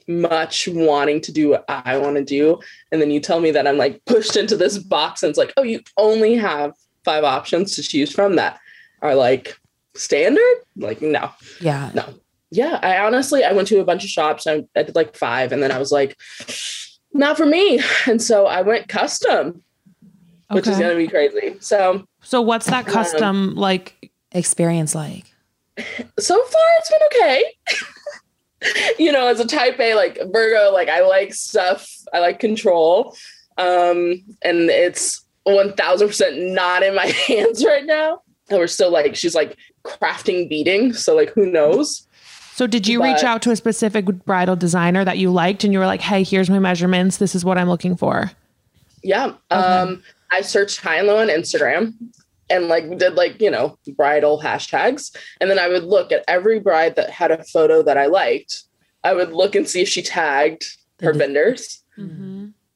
S4: much wanting to do what I want to do. And then you tell me that I'm like pushed into this box and it's like, oh, you only have five options to choose from that are like standard. Like, no,
S3: Yeah.
S4: no. Yeah. I honestly, I went to a bunch of shops. I, I did like five. And then I was like, not for me. *laughs* And so I went custom, which is gonna be crazy. So
S2: So what's that custom like?
S3: Experience like.
S4: so far it's been okay. *laughs* you know, as a type A, like Virgo, like I like stuff, I like control. Um, and it's 1000% not in my *laughs* hands right now. And we're still like, she's like crafting beading. So, like, who knows?
S2: So did you reach out to a specific bridal designer that you liked and you were like, "Hey, here's my measurements. This is what I'm looking for."
S4: Yeah. Um, I searched high and low on Instagram and like did like, you know, bridal hashtags. And then I would look at every bride that had a photo that I liked. I would look and see if she tagged her
S3: Mhm.
S4: vendors.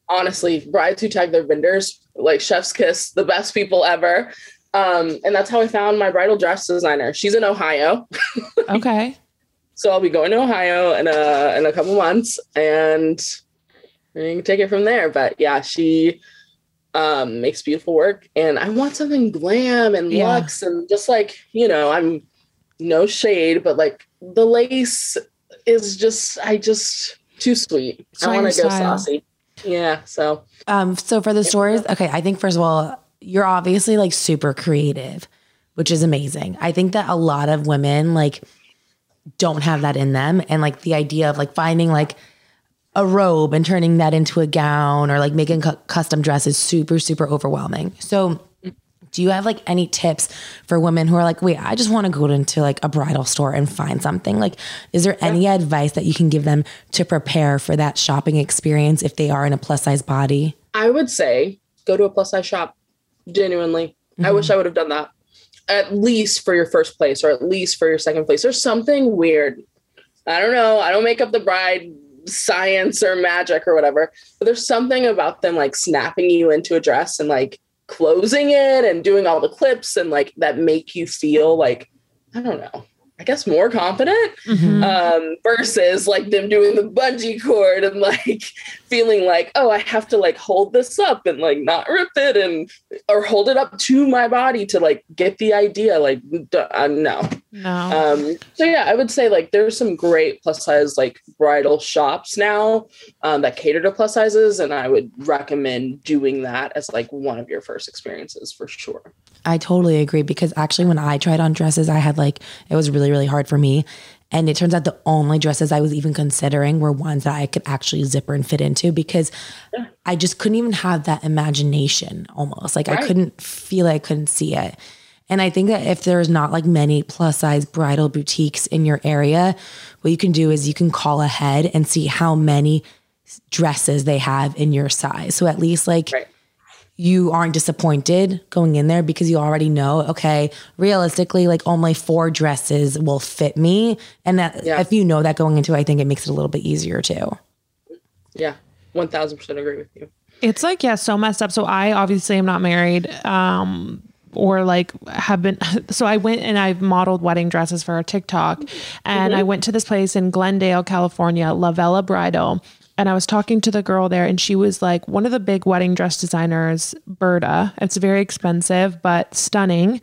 S4: Honestly, brides who tag their vendors, like Chef's Kiss, the best people ever. Um, and that's how I found my bridal dress designer. She's in Ohio. *laughs*
S2: Okay.
S4: So I'll be going to Ohio in a in a couple months and we can take it from there. But yeah, she um makes beautiful work and I want something glam and
S2: Yeah.
S4: luxe and just like, you know, I'm no shade, but like the lace is just I just too sweet.
S2: Not
S4: I want to go saucy. Yeah. So
S3: Um, so for the stories, okay, I think first of all, you're obviously like super creative, which is amazing. I think that a lot of women like don't have that in them. And like the idea of like finding like a robe and turning that into a gown or like making cu- custom dress is super, super overwhelming. So do you have like any tips for women who are like, wait, I just want to go into like a bridal store and find something? Like, is there any advice that you can give them to prepare for that shopping experience if they are in a plus size body?
S4: I would say go to a plus size shop. Genuinely. I mm-hmm. wish I would have done that. At least for your first place or at least for your second place. There's something weird. I don't know. I don't make up the bride science or magic or whatever. But there's something about them like snapping you into a dress and like closing it and doing all the clips and like that make you feel like, I don't know. I guess more confident
S2: Mhm.
S4: um, versus like them doing the bungee cord and like *laughs* feeling like, oh, I have to like hold this up and like not rip it and or hold it up to my body to like get the idea. Like, uh, no.
S2: No.
S4: Um, so yeah, I would say like there's some great plus size like bridal shops now um, that cater to plus sizes, and I would recommend doing that as like one of your first experiences for sure.
S3: I totally agree because actually, when I tried on dresses, I had like, it was really, really hard for me. And it turns out the only dresses I was even considering were ones that I could actually zipper and fit into because I just couldn't even have that imagination almost. Like I couldn't feel it, I couldn't see it. And I think that if there's not like many plus size bridal boutiques in your area, what you can do is you can call ahead and see how many dresses they have in your size. So at least like
S4: Right.
S3: you aren't disappointed going in there because you already know, okay, realistically, like only four dresses will fit me. And that
S4: Yeah.
S3: if you know that going into it, I think it makes it a little bit easier too.
S4: Yeah, one thousand percent agree with you.
S2: It's like, yeah, so messed up. So I obviously am not married. Um, or like have been *laughs* so I went and I modeled wedding dresses for a TikTok and mm-hmm. I went to this place in Glendale, California, Lavella Bridal. And I was talking to the girl there and she was like one of the big wedding dress designers, Berta. It's very expensive but stunning.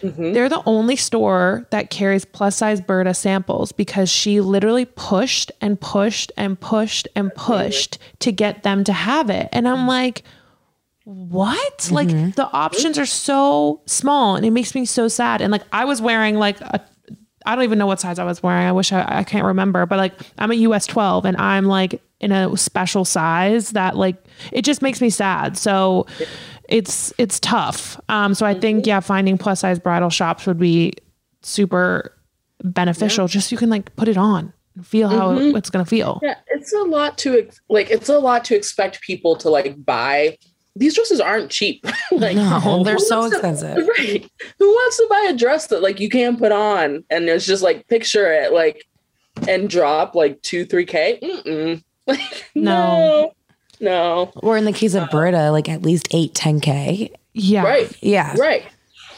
S2: Mm-hmm. They're the only store that carries plus size Berta samples because she literally pushed and pushed and pushed and pushed to get them to have it. And I'm like, what? Like mm-hmm. the options are so small and it makes me so sad. And like I was wearing like a I don't even know what size I was wearing. I wish I, I can't remember, but like I'm a US 12 and I'm like in a special size that like it just makes me sad. So it's it's tough. Um so I mm-hmm. think yeah, finding plus size bridal shops would be super beneficial just so you can like put it on and feel how mm-hmm. it's going to feel.
S4: Yeah, it's a lot to like. It's a lot to expect people to like buy. These dresses aren't cheap. *laughs* like,
S3: No, they're so
S4: wants to-
S3: expensive. *laughs*
S4: right? Who wants to buy a dress that like you can't put on and it's just like picture it like and drop like two three k? Mm-mm. *laughs* Like
S2: No.
S4: no, no.
S3: Or in the case of uh-uh. Berta, like at least eight, 10K.
S2: Yeah.
S4: Right,
S3: Yeah.
S4: right.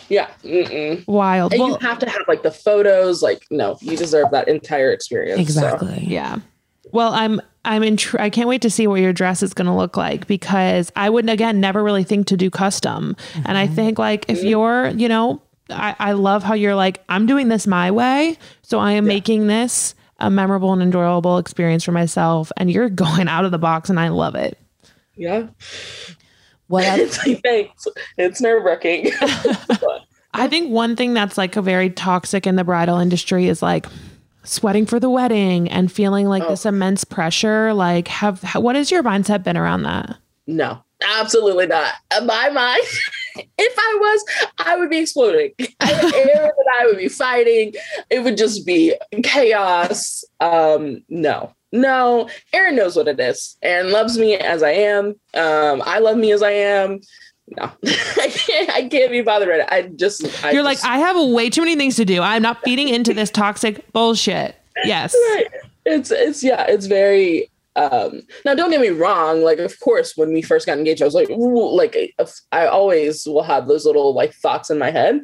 S4: Yeah. Mm-mm.
S2: Wild.
S4: And
S2: Well,
S4: you have to have like the photos. Like no, you deserve that entire experience. so.
S3: Exactly.
S2: Yeah. Well, I'm I'm in. I can't wait to see what your dress is going to look like because I would again never really think to do custom, and I mm-hmm. think like if mm-hmm. you're, you know, I I love how you're like I'm doing this my way, so I am making this a memorable and enjoyable experience for myself. And you're *laughs* going out of the box, and I love it.
S4: Yeah.
S3: What *laughs* I-
S4: it's like, thanks. It's nerve wracking. *laughs*
S2: I think one thing that's like a very toxic in the bridal industry is like sweating for the wedding and feeling like this immense pressure. Like, have what has your mindset been around that?
S4: no, absolutely not. My mind, *laughs* if I was, I would be exploding. *laughs* Aaron and I would be fighting. It would just be chaos. Um, no, no. Aaron knows what it is. Aaron loves me as I am. Um, I love me as I am. No, *laughs* I can't. I can't be bothered. Right. I just. I
S2: You're like, I have way too many things to do. I'm not feeding into this toxic bullshit. Yes.
S4: right. It's it's yeah, it's very um now don't get me wrong, like of course when we first got engaged, I was like, ooh, like I always will have those little like thoughts in my head.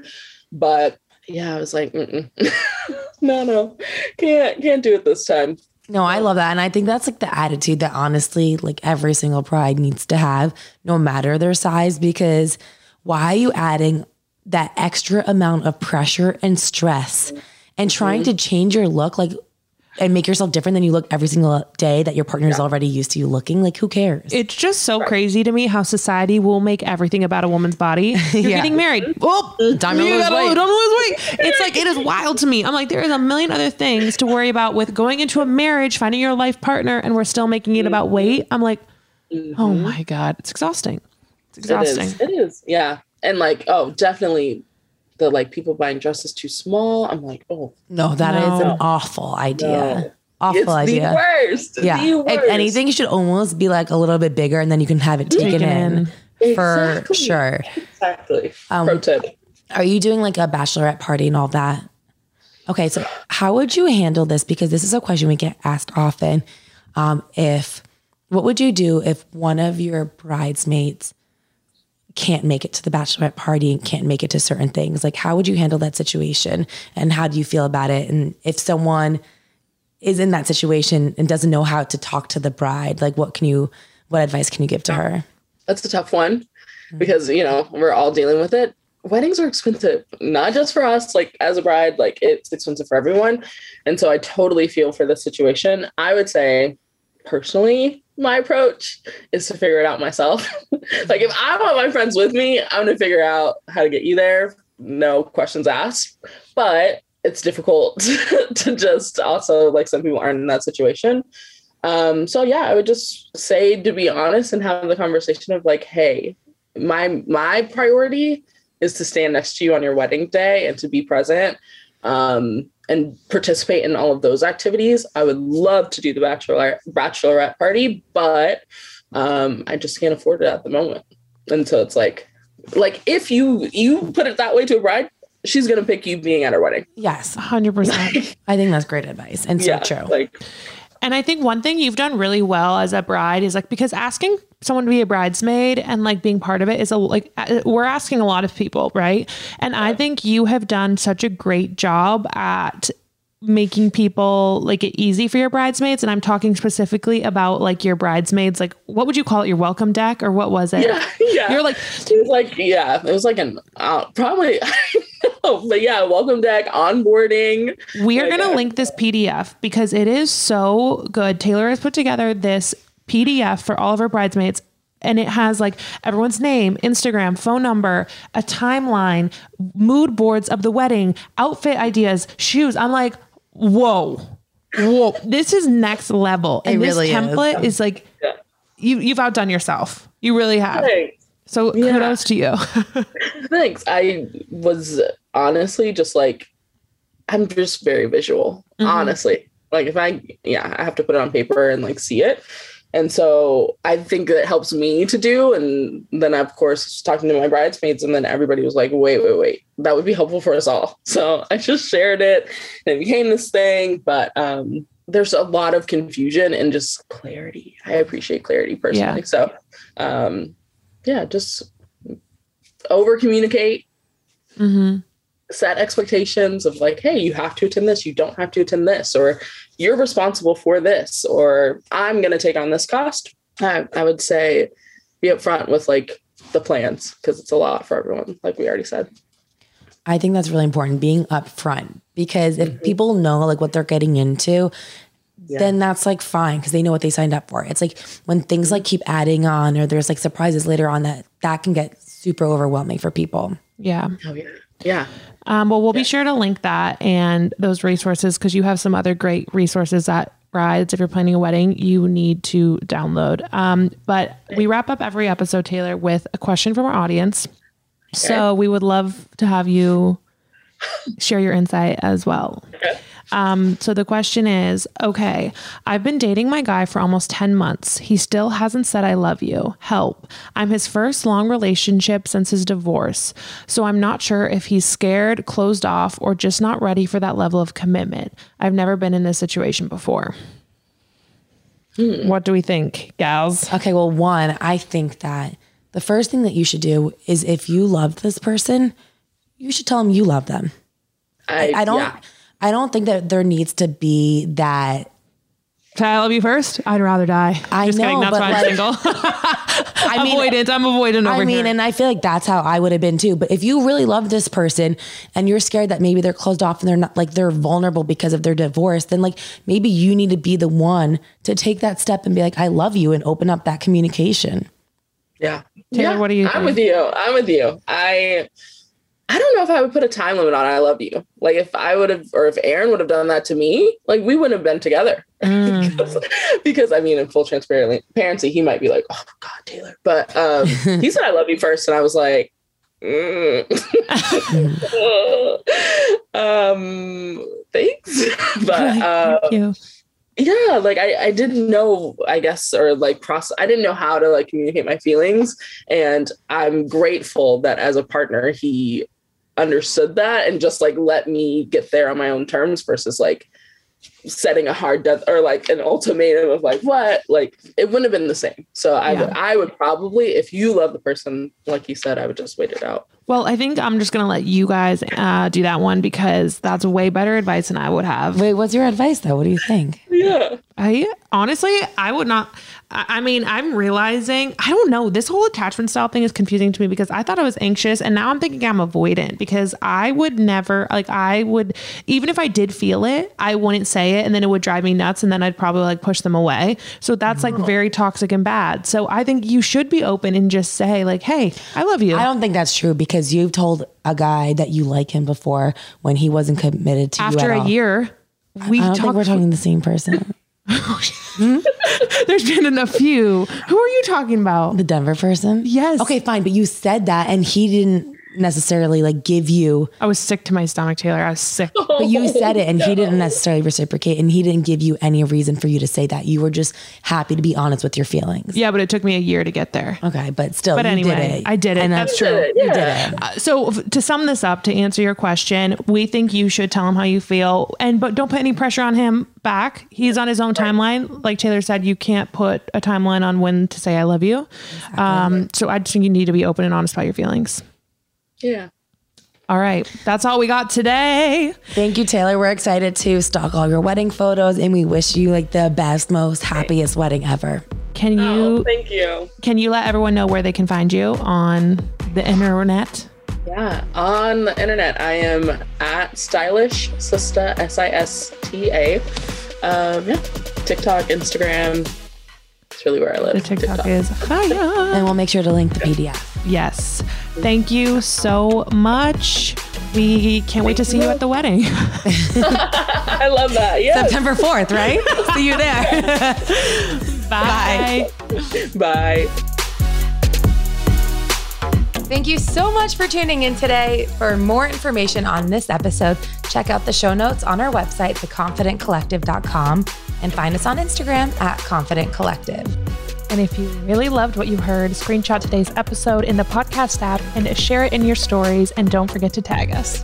S4: But yeah, I was like, *laughs* no, no, can't can't do it this time.
S3: No, I love that. And I think that's like the attitude that honestly, like every single pride needs to have, no matter their size, because why are you adding that extra amount of pressure and stress and trying mm-hmm. to change your look like and make yourself different than you look every single day that your partner is already used to you looking? Like, who cares?
S2: It's just so crazy to me how society will make everything about a woman's body. *laughs* You're
S3: Yeah.
S2: getting married. Oh,
S3: Time to
S2: you
S3: lose
S2: gotta
S3: weight.
S2: Don't lose weight. It's like it is wild to me. I'm like, there is a million other things to worry about with going into a marriage, finding your life partner, and we're still making it about mm-hmm. weight. I'm like, mm-hmm. oh my god, it's exhausting. It's
S4: It
S2: exhausting.
S4: is. It is. Yeah. And like, oh, definitely the like people buying dresses too small. I'm like, oh,
S3: no, that is
S2: No.
S3: an awful idea.
S4: No.
S3: Awful
S4: it's
S3: idea.
S4: the worst.
S3: Yeah.
S4: The
S3: If
S4: worst.
S3: anything, should almost be like a little bit bigger and then you can have it taken, in,
S2: in.
S3: for
S4: Exactly.
S3: sure.
S4: Exactly.
S3: Um,
S4: Pro tip.
S3: Are you doing like a bachelorette party and all that? Okay, so how would you handle this? Because this is a question we get asked often. Um, if what would you do if one of your bridesmaids can't make it to the bachelorette party and can't make it to certain things? Like, how would you handle that situation? And how do you feel about it? And if someone is in that situation and doesn't know how to talk to the bride, like what can you, what advice can you give to her?
S4: That's a tough one because, you know, we're all dealing with it. Weddings are expensive, not just for us, like as a bride, like it's expensive for everyone. And so I totally feel for this situation. I would say, personally, my approach is to figure it out myself. *laughs* like if I want my friends with me, I'm going to figure out how to get you there. No questions asked. But it's difficult *laughs* to just also like some people aren't in that situation. Um, so yeah, I would just say to be honest and have the conversation of like, hey, my my priority is to stand next to you on your wedding day and to be present um, and participate in all of those activities. I would love to do the bachelor bachelorette party, but um, I just can't afford it at the moment. And so it's like, like if you you put it that way to a bride, she's gonna pick you being at her wedding.
S3: Yes,
S2: 100%. *laughs*
S3: I think that's great advice and so
S4: yeah,
S3: true.
S4: like
S2: And I think one thing you've done really well as a bride is like because asking someone to be a bridesmaid and like being part of it is a like uh, we're asking a lot of people, right? And I think you have done such a great job at making people like it easy for your bridesmaids and I'm talking specifically about like your bridesmaids like what would you call it your welcome deck or what was it?
S4: yeah, *laughs* yeah.
S2: You're like
S4: it was like yeah, it was like an uh, probably *laughs* I don't know, *laughs* but yeah, welcome deck onboarding.
S2: We are
S4: Like,
S2: going to link this PDF because it is so good. Taylor has put together this PDF for all of her bridesmaids. And it has like everyone's name, Instagram, phone number, a timeline, mood boards of the wedding, outfit ideas, shoes. I'm like, whoa, whoa, this is next level. And this
S3: really is.
S2: template is, like,
S4: Yeah.
S2: you, you've outdone yourself. You really have.
S4: Thanks.
S2: So
S4: Yeah.
S2: kudos to you. *laughs*
S4: Thanks. I was honestly just like, I'm just very visual, honestly. Like, if I, yeah, I have to put it on paper and like see it. And so I think that helps me to do. And then, of course, talking to my bridesmaids, and then everybody was like, wait, wait, wait, that would be helpful for us all. *laughs* So I just shared it and it became this thing. But um, there's a lot of confusion and just clarity. I appreciate clarity personally. So, um, yeah, just over communicate
S2: hmm
S4: set expectations of like, hey, you have to attend this, you don't have to attend this, or you're responsible for this, or I'm going to take on this cost. I, I would say be upfront with like the plans because it's a lot for everyone, like we already said.
S3: I think that's really important being upfront because
S4: Mm-hmm.
S3: if people know like what they're getting into, then that's like fine because they know what they signed up for. It's like when things like keep adding on or there's like surprises later on that that can get super overwhelming for people.
S2: Yeah.
S4: Oh yeah. Yeah.
S2: Um, well, we'll be sure to link that and those resources because you have some other great resources that brides, if you're planning a wedding, you need to download. Um, but we wrap up every episode, Taylor, with a question from our audience. So we would love to have you share your insight as well. Um, so the question is okay, I've been dating my guy for almost 10 months. He still hasn't said I love you. Help. I'm his first long relationship since his divorce. So I'm not sure if he's scared, closed off, or just not ready for that level of commitment. I've never been in this situation before. What do we think, gals?
S3: Okay, well, one, I think that the first thing that you should do is if you love this person, you should tell them you love them.
S4: I,
S3: I don't
S4: yeah.
S3: I don't think that there needs to be that
S2: Can I love you first? I'd rather die.
S3: I
S2: Just kidding.
S3: know,
S2: That's
S3: but
S2: why I'm single.
S3: I mean
S2: avoidant. I'm avoidant over
S3: I mean,
S2: here.
S3: and I feel like that's how I would have been too. But if you really love this person and you're scared that maybe they're closed off and they're not like they're vulnerable because of their divorce, then like maybe you need to be the one to take that step and be like, I love you and open up that communication.
S4: Yeah.
S2: Taylor,
S4: yeah,
S2: what do you
S4: I'm with you. I'm with you. I I don't know if I would put a time limit on I love you. Like if I would have or if Aaron would have done that to me, like we wouldn't have been together.
S2: Mm.
S4: because, *laughs* because, I mean in full transparency, he might be like, Oh God, Taylor. But um *laughs* he said I love you first, and I was like, mm. *laughs* um thanks. But uh
S2: Thank you.
S4: yeah like I, I didn't know i guess or like process i didn't know how to like communicate my feelings and i'm grateful that as a partner he understood that and just like let me get there on my own terms versus like setting a hard death or like an ultimatum of like what like it wouldn't have been the same so i would i would probably if you love the person like you said i would just wait it out
S2: Well, I think I'm just gonna let you guys uh, do that one because that's way better advice than I would have.
S3: Wait, what's your advice though? What do you think? *laughs*
S4: yeah
S2: I honestly, I would not. I mean, I'm realizing I don't know. This whole attachment style thing is confusing to me because I thought I was anxious, and now I'm thinking I'm avoidant because I would never like. I would even if I did feel it, I wouldn't say it, and then it would drive me nuts, and then I'd probably like push them away. So that's like very toxic and bad. So I think you should be open and just say like, "Hey, I love you."
S3: I don't think that's true because you've told a guy that you like him before when he wasn't committed to
S2: After
S3: you After
S2: a
S3: all.
S2: year, we
S3: I don't think we're talking the same person. Hmm? *laughs*
S2: There's been a few. Who are you talking about?
S3: The Denver person?
S2: Yes.
S3: Okay, fine. But you said that and he didn't necessarily like give you,
S2: I was sick to my stomach, Taylor. I was sick. *laughs*
S3: but you said it and he didn't necessarily reciprocate and he didn't give you any reason for you to say that. You were just happy to be honest with your feelings.
S2: Yeah, but it took me a year to get there.
S3: Okay, but still,
S2: But anyway,
S3: did it.
S2: I did it.
S3: And
S2: That's true.
S3: You did it.
S2: Uh, so to sum this up, to answer your question, we think you should tell him how you feel, and but don't put any pressure on him back. He's on his own timeline. Like Taylor said, you can't put a timeline on when to say I love you. Um, so I just think you need to be open and honest about your feelings.
S4: Yeah
S2: All right, that's all we got today.
S3: Thank you, Taylor. We're excited to stock all your wedding photos and we wish you like the best, most happiest wedding ever.
S2: Can
S4: oh,
S2: you
S4: thank you
S2: can you let everyone know where they can find you on the internet?
S4: Yeah, on the internet, I am at stylish sista s i s t a. Um, yeah, TikTok, Instagram. It's really where I live.
S2: The TikTok is fire.
S3: And we'll make sure to link the PDF.
S2: Yes. Thank you so much. We can't wait to see you at the wedding. *laughs* *laughs*
S4: I love that. Yeah.
S3: September 4th, right? *laughs* See you there.
S2: Bye.
S4: Bye.
S3: Thank you so much for tuning in today. For more information on this episode, check out the show notes on our website, theconfidentcollective.com, and find us on Instagram at Confident Collective.
S2: And if you really loved what you heard, screenshot today's episode in the podcast app and share it in your stories. And don't forget to tag us.